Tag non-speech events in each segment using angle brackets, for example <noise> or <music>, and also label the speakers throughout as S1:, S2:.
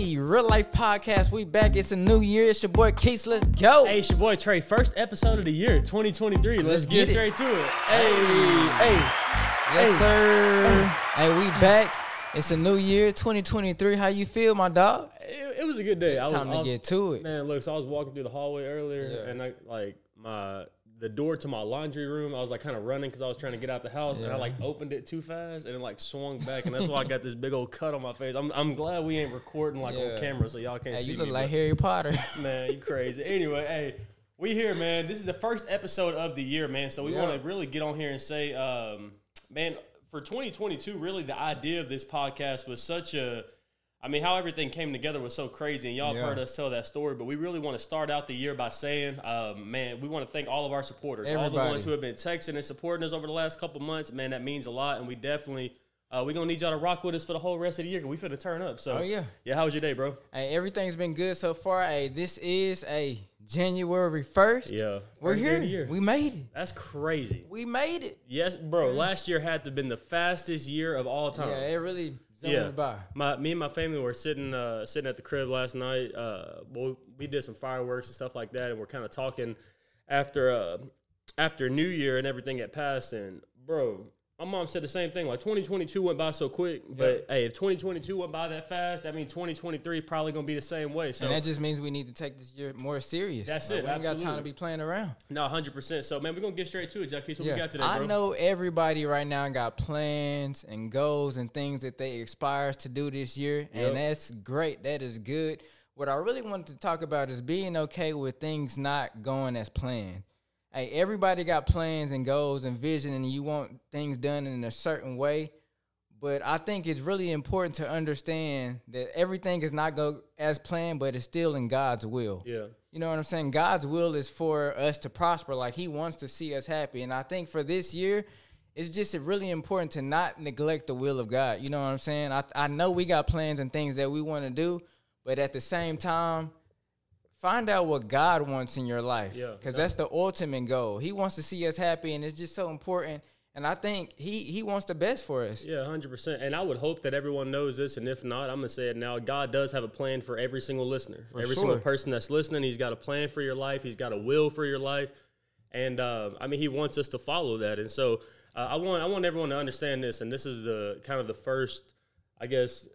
S1: Hey, real life podcast. We back. It's a new year. It's your boy Keith. Let's go.
S2: Hey, it's your boy Trey. First episode of the year, 2023. Let's,
S1: Let's
S2: get,
S1: get
S2: straight to it. Hey, hey.
S1: yes,
S2: hey,
S1: sir. Hey. we back. It's a new year, 2023. How you feel, my dog?
S2: It, it was a good day. I was
S1: Time to
S2: off-
S1: get to it.
S2: Man, look, so I was walking through the hallway earlier,
S1: Yeah.
S2: and I like my the door to my laundry room. I was like kind of running because I was trying to get out the house, and I like opened it too fast, and it like swung back, and that's why I got this big old cut on my face. I'm I'm glad we ain't recording like
S1: Yeah.
S2: on camera, so y'all can't
S1: Hey,
S2: see
S1: you look
S2: me.
S1: like Harry Potter. <laughs>
S2: Man, you crazy. Anyway, hey, we here, man. This is the first episode of the year, man. So we
S1: Yeah.
S2: want to really get on here and say, um, man, for 2022, really the idea of this podcast was such a. I mean, how everything came together was so crazy, and y'all have heard us tell that story. But we really want to start out the year by saying, um, man, we want to thank all of our supporters, all the ones who have been texting and supporting us over the last couple months. Man, that means a lot, and we definitely uh, we gonna need y'all to rock with us for the whole rest of the year. we finna turn up. So,
S1: Oh, yeah.
S2: yeah. How was your day, bro?
S1: hey, everything's been good so far. Hey, this is a January 1st.
S2: Yeah,
S1: We're
S2: First
S1: here. We made it.
S2: That's crazy.
S1: We made it.
S2: Yes, bro. Last year had to have been the fastest year of all time.
S1: Yeah, it really zoned
S2: Yeah.
S1: by.
S2: My me and my family were sitting uh, sitting at the crib last night. Uh, well, we did some fireworks and stuff like that, and we're kind of talking after uh, after New Year and everything had passed. And bro, my mom said the same thing. Like 2022 went by so quick, but hey, if 2022 went by that fast, that means 2023 probably gonna be the same way. So
S1: and that just means we need to take this year more serious.
S2: That's
S1: Like,
S2: it,
S1: We ain't got time to be playing around.
S2: no, 100. percent So man, we're gonna get straight to it, Jackie. So what we got today, bro?
S1: I know everybody right now got plans and goals and things that they aspire to do this year,
S2: Yep.
S1: and that's great. That is good. What I really wanted to talk about is being okay with things not going as planned. Hey, everybody got plans and goals and vision, and you want things done in a certain way. But I think it's really important to understand that everything is not go as planned, but it's still in God's will.
S2: Yeah.
S1: You know what I'm saying? God's will is for us to prosper. Like He wants to see us happy. And I think for this year, it's just really important to not neglect the will of God. You know what I'm saying? I, I know we got plans and things that we want to do, but at the same time, find out what God wants in your life.
S2: Yeah.
S1: Because that's the ultimate goal. He wants to see us happy, and it's just so important. And I think He He wants the best for us.
S2: Yeah, hundred percent. And I would hope that everyone knows this. And if not, I'm gonna say it now. God does have a plan for every single listener, every single person that's listening. He's got a plan for your life. He's got a will for your life, and uh, I mean, He wants us to follow that. And so, uh, I want I want everyone to understand this. And this is the kind of the first, I guess,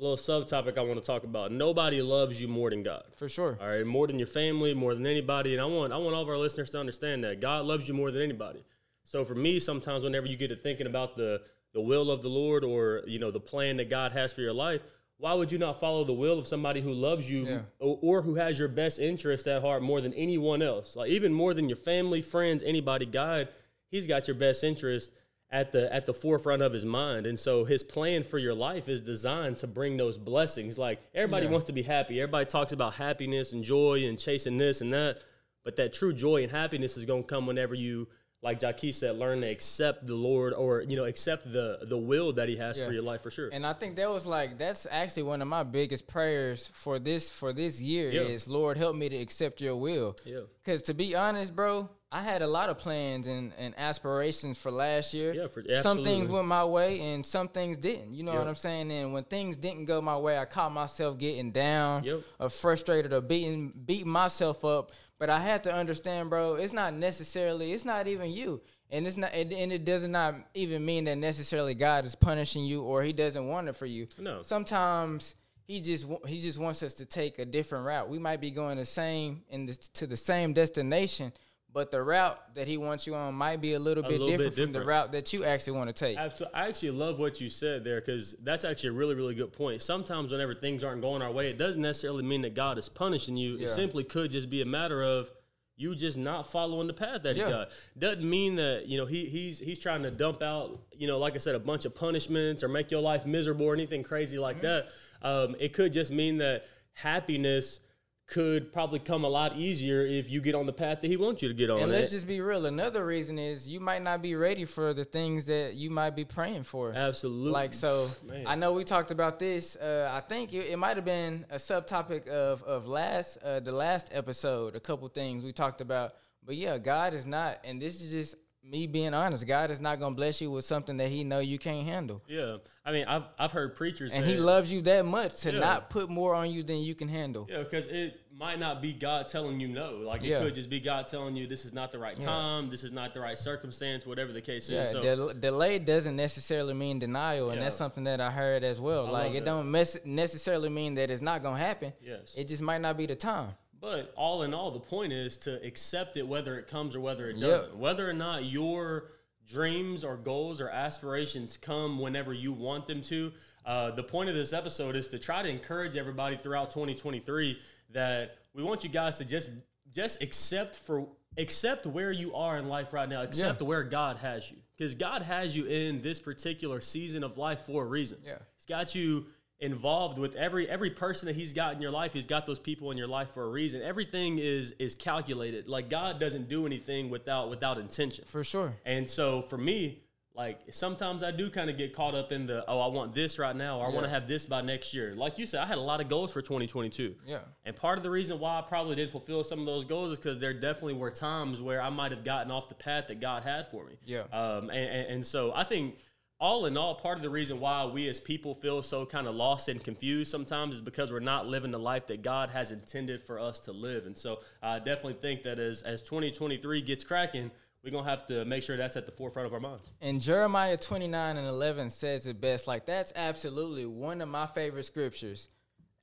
S2: little subtopic I want to talk about. Nobody loves you more than God.
S1: For sure.
S2: All right, more than your family, more than anybody, and I want I want all of our listeners to understand that God loves you more than anybody. So for me, sometimes whenever you get to thinking about the the will of the Lord or you know the plan that God has for your life, why would you not follow the will of somebody who loves you
S1: Yeah.
S2: or, or who has your best interest at heart more than anyone else? Like even more than your family, friends, anybody. God, He's got your best interest at the at the forefront of his mind and so his plan for your life is designed to bring those blessings like everybody
S1: Yeah.
S2: wants to be happy everybody talks about happiness and joy and chasing this and that but that true joy and happiness is going to come whenever you like Jackie said learn to accept the lord or you know accept the the will that he has
S1: Yeah.
S2: for your life for sure
S1: And I think that was like that's actually one of my biggest prayers for this for this year
S2: Yeah.
S1: is Lord help me to accept your will.
S2: Yeah.
S1: Cause to be honest, bro, I had a lot of plans and, and aspirations for last year.
S2: Yeah, for-
S1: some things went my way and some things didn't. You know
S2: Yeah.
S1: what I'm saying? And when things didn't go my way, I caught myself getting down
S2: Yep.
S1: or frustrated or beating beating myself up. But I had to understand, bro, it's not necessarily it's not even you. And it's not and and it does not even mean that necessarily God is punishing you or he doesn't want it for you.
S2: No.
S1: Sometimes he just he just wants us to take a different route. We might be going the same in the, to the same destination, but the route that he wants you on might be a little bit
S2: little bit
S1: different from the route that you actually want to take.
S2: Absolutely. I actually love what you said there because that's actually a really, really good point. Sometimes, whenever things aren't going our way, it doesn't necessarily mean that God is punishing you.
S1: Yeah.
S2: It simply could just be a matter of you just not following the path that
S1: Yeah.
S2: He got. Doesn't mean that you know he he's he's trying to dump out you know like I said a bunch of punishments or make your life miserable or anything crazy like
S1: Mm-hmm.
S2: that. Um, it could just mean that happiness could probably come a lot easier if you get on the path that He wants you to get on.
S1: And let's just be real. Another reason is you might not be ready for the things that you might be praying for.
S2: Absolutely.
S1: Like so,
S2: Man.
S1: I know we talked about this. Uh, I think it, it might have been a subtopic of of last uh, the last episode. A couple things we talked about, but yeah, God is not, and this is just me being honest, God is not gonna bless you with something that He know you can't handle,
S2: Yeah, I mean, I've I've heard preachers
S1: and
S2: say,
S1: He loves you that much to
S2: Yeah.
S1: not put more on you than you can handle.
S2: Yeah, because it might not be God telling you no. Like it
S1: Yeah.
S2: could just be God telling you this is not the right
S1: Yeah.
S2: time, this is not the right circumstance, whatever the case
S1: Yeah,
S2: is. So
S1: del- delay doesn't necessarily mean denial, and
S2: Yeah.
S1: that's something that I heard as well.
S2: I
S1: like it
S2: that.
S1: don't mes- necessarily mean that it's not gonna happen.
S2: yes,
S1: It just might not be the time.
S2: But all in all, the point is to accept it whether it comes or whether it doesn't. Whether or not your dreams or goals or aspirations come whenever you want them to. Uh, the point of this episode is to try to encourage everybody throughout 2023 that we want you guys to just just accept for accept where you are in life right now. Accept where God has you because God has you in this particular season of life for a reason.
S1: Yeah.
S2: He's got you involved with every every person that he's got in your life he's got those people in your life for a reason everything is is calculated like god doesn't do anything without without intention
S1: For sure.
S2: and so for me, like sometimes I do kind of get caught up in the oh I want this right now or I want to have this by next year. Like you said, I had a lot of goals for 2022.
S1: Yeah.
S2: And part of the reason why I probably didn't fulfill some of those goals is because there definitely were times where I might have gotten off the path that God had for me.
S1: Yeah.
S2: Um, and, and, and so I think all in all, part of the reason why we as people feel so kind of lost and confused sometimes is because we're not living the life that God has intended for us to live. And so I definitely think that as, as 2023 gets cracking, we're going to have to make sure that's at the forefront of our minds.
S1: And Jeremiah 29 and 11 says it best. Like, that's absolutely one of my favorite scriptures.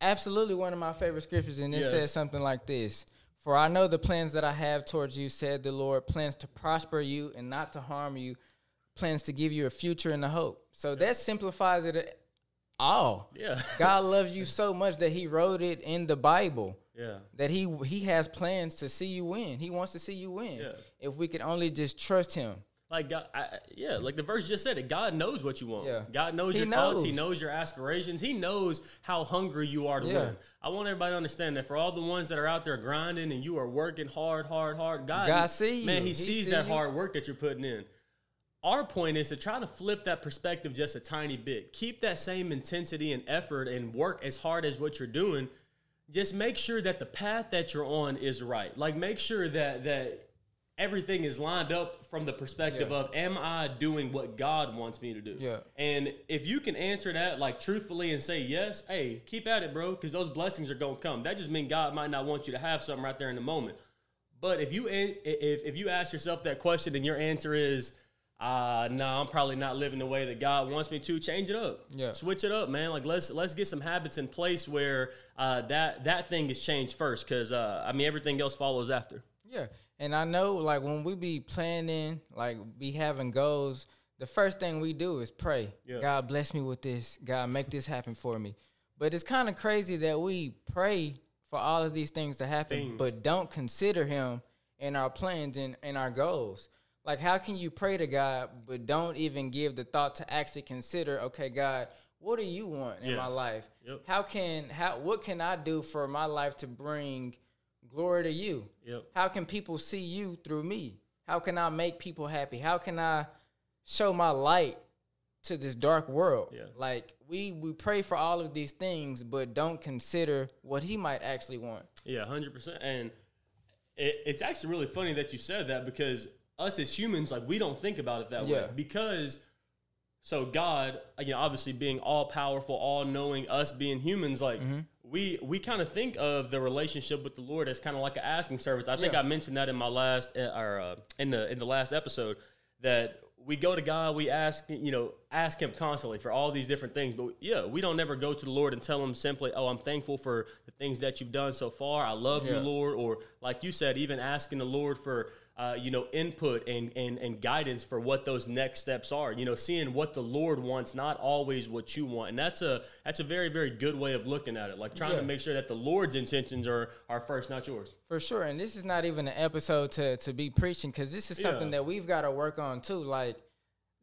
S1: Absolutely one of my favorite scriptures. And it
S2: Yes.
S1: says something like this For I know the plans that I have towards you, said the Lord, plans to prosper you and not to harm you, plans to give you a future and a hope. So that simplifies it all.
S2: Yeah. <laughs>
S1: God loves you so much that he wrote it in the Bible
S2: yeah.
S1: that he he has plans to see you win. He wants to see you win.
S2: Yeah.
S1: If we could only just trust him.
S2: Like God, I, yeah, like the verse just said it. God knows what you want.
S1: Yeah.
S2: God knows
S1: He
S2: your thoughts. He
S1: knows.
S2: knows your aspirations. He knows how hungry you are to
S1: Yeah.
S2: win. I want everybody to understand that for all the ones that are out there grinding and you are working hard, hard, hard. God,
S1: God see
S2: man,
S1: you.
S2: He,
S1: He
S2: sees
S1: see
S2: that
S1: you.
S2: hard work that you're putting in. Our point is to try to flip that perspective just a tiny bit. Keep that same intensity and effort and work as hard as what you're doing. Just make sure that the path that you're on is right. Like make sure that that everything is lined up from the perspective
S1: Yeah.
S2: of am I doing what God wants me to do?
S1: Yeah.
S2: And if you can answer that like truthfully and say yes, hey, keep at it, bro, because those blessings are gonna come. That just means God might not want you to have something right there in the moment. But if you if if you ask yourself that question and your answer is, uh, no, I'm probably not living the way that God wants me to, change it up.
S1: Yeah.
S2: Switch it up, man. Like let's let's get some habits in place where uh, that that thing is changed first, because uh, I mean everything else follows after.
S1: Yeah. And I know like when we be planning, like be having goals, the first thing we do is pray.
S2: Yeah.
S1: God bless me with this. God make this happen for me. But it's kind of crazy that we pray for all of these things to happen,
S2: Things.
S1: but don't consider him in our plans and in our goals. Like how can you pray to God but don't even give the thought to actually consider, okay, God, what do you want in my life?
S2: Yep.
S1: How can how what can I do for my life to bring glory to you?
S2: Yep.
S1: How can people see you through me? How can I make people happy? How can I show my light to this dark world?
S2: Yeah.
S1: Like we we pray for all of these things, but don't consider what he might actually want.
S2: Yeah, hundred percent. And it, it's actually really funny that you said that because us as humans, like we don't think about it that way because. So God, you know, obviously being all powerful, all knowing, us being humans, like
S1: Mm-hmm.
S2: we we kind of think of the relationship with the Lord as kind of like an asking service. I think
S1: Yeah.
S2: I mentioned that in my last uh, or uh, in the in the last episode that we go to God, we ask, you know, ask Him constantly for all these different things. But yeah, we don't never go to the Lord and tell Him simply, "Oh, I'm thankful for the things that you've done so far. I love you, Lord." Or like you said, even asking the Lord for, uh, you know, input and, and and guidance for what those next steps are. You know, seeing what the Lord wants, not always what you want. And that's a that's a very very good way of looking at it. Like trying
S1: Yeah.
S2: to make sure that the Lord's intentions are are first, not yours.
S1: For sure. And this is not even an episode to to be preaching because this is something
S2: Yeah.
S1: that we've got to work on too. Like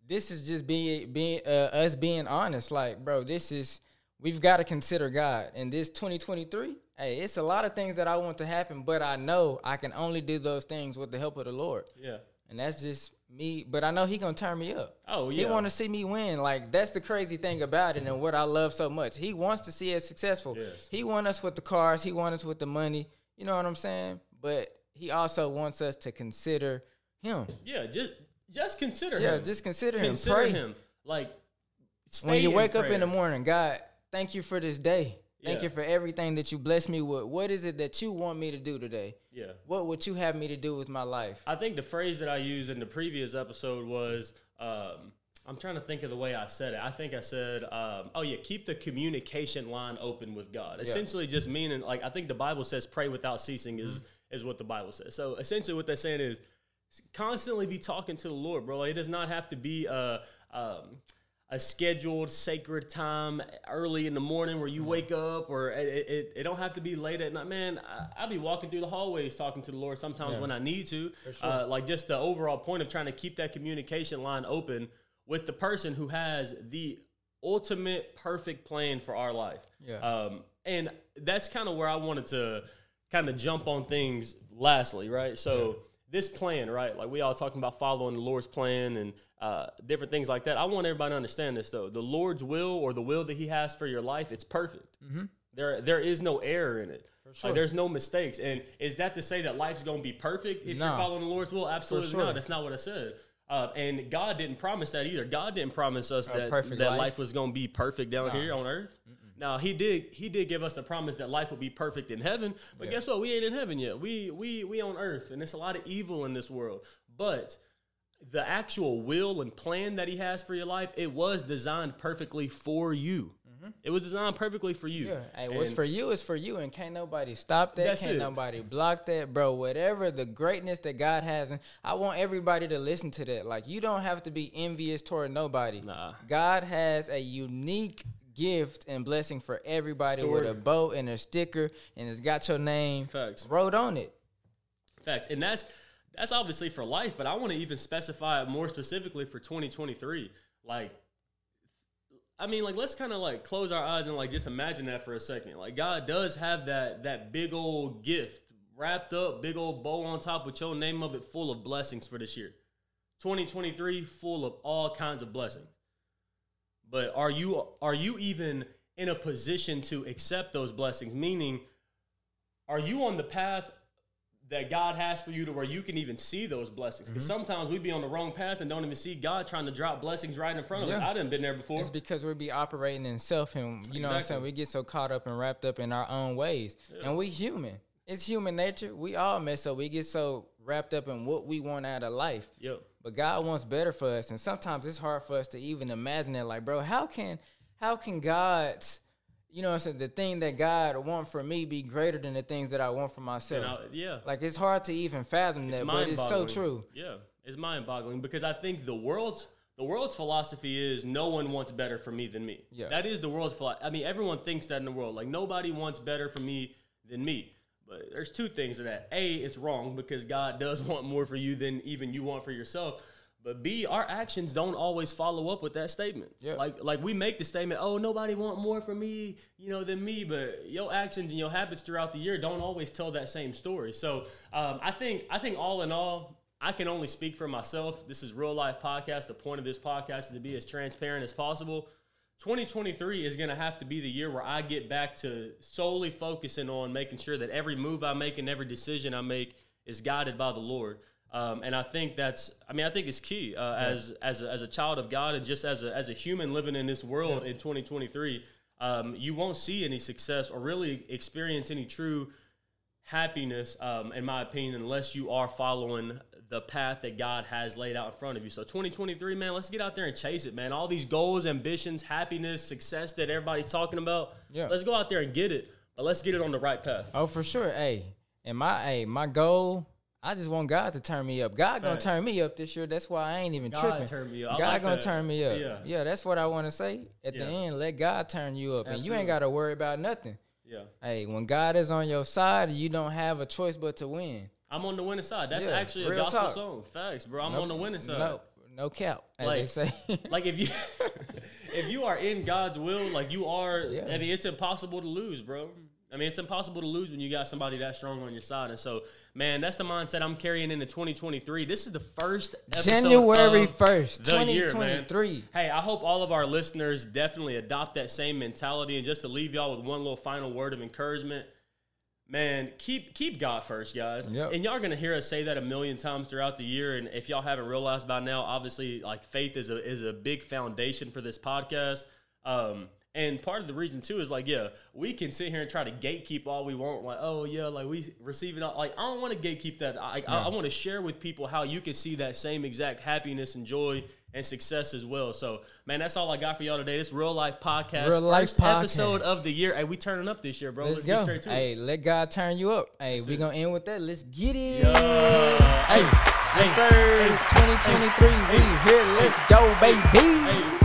S1: this is just being being uh, us being honest. Like, bro, this is we've got to consider God. And this 2023, hey, it's a lot of things that I want to happen, but I know I can only do those things with the help of the Lord.
S2: Yeah.
S1: And that's just me. But I know he gonna turn me up.
S2: Oh, yeah.
S1: He want to see me win. Like that's the crazy thing about it, and what I love so much. He wants to see us successful.
S2: Yes.
S1: He want us with the cars. He want us with the money. You know what I'm saying? But he also wants us to consider him.
S2: Yeah, just just consider
S1: Yeah,
S2: him.
S1: Yeah, just consider,
S2: consider
S1: him. Pray.
S2: him. Like
S1: When you wake up in the morning, God, thank you for this day. Thank
S2: Yeah.
S1: you for everything that you blessed me with. What is it that you want me to do today?
S2: Yeah.
S1: What would you have me to do with my life?
S2: I think the phrase that I used in the previous episode was um, I'm trying to think of the way I said it. I think I said, um, "Oh yeah, keep the communication line open with God." Essentially, just meaning like I think the Bible says, "Pray without ceasing" is is what the Bible says. So essentially, what they're saying is constantly be talking to the Lord, bro. Like, it does not have to be a um, a scheduled sacred time early in the morning where you wake up, or it, it, it don't have to be late at night. Man, I, I'll be walking through the hallways talking to the Lord sometimes
S1: Yeah.
S2: when I need to. Uh, like just the overall point of trying to keep that communication line open with the person who has the ultimate perfect plan for our life.
S1: Yeah.
S2: Um, and that's kind of where I wanted to kind of jump on things lastly, right? So this plan, right? Like we all talking about following the Lord's plan and uh, different things like that. I want everybody to understand this though. The Lord's will or the will that He has for your life, it's perfect. There, there is no error in it.
S1: sure.
S2: Like there's no mistakes. And is that to say that life's going to be perfect if you're following the Lord's will? Absolutely
S1: sure.
S2: not. That's not what I said. Uh, and God didn't promise that either. God didn't promise us that that
S1: life.
S2: life was going to be perfect down here on earth. Now he did he did give us the promise that life would be perfect in heaven, but guess what? We ain't in heaven yet. We we we on earth, and there's a lot of evil in this world. But the actual will and plan that he has for your life, it was designed perfectly for you. It was designed perfectly for you.
S1: Mm-hmm. Yeah, hey, what's for you is for you, and can't nobody stop that. Can't
S2: it.
S1: nobody block that, bro. Whatever the greatness that God has, and I want everybody to listen to that. Like, you don't have to be envious toward nobody.
S2: Nah.
S1: God has a unique gift and blessing for everybody with a bow and a sticker, and it's got your name
S2: Facts.
S1: wrote on it.
S2: Facts. And that's that's obviously for life, but I want to even specify it more specifically for 2023. Like I mean, like let's kind of like close our eyes and like just imagine that for a second. Like God does have that that big old gift wrapped up, big old bow on top with your name of it full of blessings for this year. 2023 full of all kinds of blessings. But are you are you even in a position to accept those blessings? Meaning, are you on the path that God has for you to where you can even see those blessings? Because mm-hmm. sometimes we be on the wrong path and don't even see God trying to drop blessings right in front of us.
S1: Yeah.
S2: I done been there before.
S1: It's because we be operating in self, and you know what I'm saying. We get so caught up and wrapped up in our own ways, and we human. It's human nature. We all mess up. We get so wrapped up in what we want out of life.
S2: Yep.
S1: But God wants better for us, and sometimes it's hard for us to even imagine that. Like, bro, how can how can God's you know I'm saying the thing that God want for me be greater than the things that I want for myself?
S2: I- yeah.
S1: like it's hard to even fathom that, but it's so true.
S2: Yeah, it's mind-boggling because I think the world's the world's philosophy is no one wants better for me than me.
S1: Yeah.
S2: that is the world's philosophy. I mean, everyone thinks that in the world. Like nobody wants better for me than me. But there's two things to that. A, it's wrong because God does <laughs> want more for you than even you want for yourself. But B, our actions don't always follow up with that statement.
S1: Yeah.
S2: Like like we make the statement, oh, nobody want more for me, you know, than me. But your actions and your habits throughout the year don't always tell that same story. So um, I think I think all in all, I can only speak for myself. This is real life podcast. The point of this podcast is to be as transparent as possible. 2023 is going to have to be the year where I get back to solely focusing on making sure that every move I make and every decision I make is guided by the Lord. Um, and I think that's, I mean, I think it's key uh, as as a, as a child of God and just as a, as a human living in this world in 2023. Um, you won't see any success or really experience any true happiness, um, in my opinion, unless you are following the path that God has laid out in front of you. So 2023, man, let's get out there and chase it, man. All these goals, ambitions, happiness, success that everybody's talking about.
S1: Yeah.
S2: Let's go out there and get it, but let's get it on the right path.
S1: Oh, for sure. Hey, and my hey, my goal, I just want God to turn me up. God gonna turn me up this year. That's why I ain't even
S2: God
S1: tripping.
S2: turn me up.
S1: God
S2: like
S1: gonna
S2: that.
S1: turn me up.
S2: Yeah.
S1: Yeah, that's what I want to say. At the end, let God turn you up, and you ain't got to worry about nothing.
S2: Yeah.
S1: Hey, when God is on your side, you don't have a choice but to win.
S2: I'm on the winning side. That's
S1: Yeah,
S2: actually a gospel
S1: talk.
S2: song. Facts, bro. I'm on the winning side.
S1: No, no cap, as
S2: Like-
S1: they say. <laughs>
S2: like if you <laughs> if you are in God's will, like you are,
S1: Yeah.
S2: I mean, it's impossible to lose, bro. I mean, it's impossible to lose when you got somebody that strong on your side. And so, man, that's the mindset I'm carrying into 2023. This is the first episode
S1: January
S2: of
S1: first,
S2: the
S1: twenty
S2: year, man.
S1: three.
S2: Hey, I hope all of our listeners definitely adopt that same mentality. And just to leave y'all with one little final word of encouragement, man, keep keep God first, guys.
S1: Yep.
S2: And y'all are gonna hear us say that a million times throughout the year. And if y'all haven't realized by now, obviously, like faith is a is a big foundation for this podcast. Um, and part of the reason too is like, yeah, we can sit here and try to gatekeep all we want. Like, oh yeah, like we receiving all. Like, I don't want to gatekeep that. I I, I want to share with people how you can see that same exact happiness and joy and success as well. So, man, that's all I got for y'all today. This real life podcast,
S1: Real life
S2: first episode of the year. Hey, we turning up this year, bro.
S1: Let's
S2: get
S1: go.
S2: straight to it.
S1: Hey, let God turn you up. Hey, we
S2: it.
S1: gonna end with that. Let's get it.
S2: Yeah.
S1: Hey, yes sir. 2023, we here. Let's go, baby.
S2: Hey,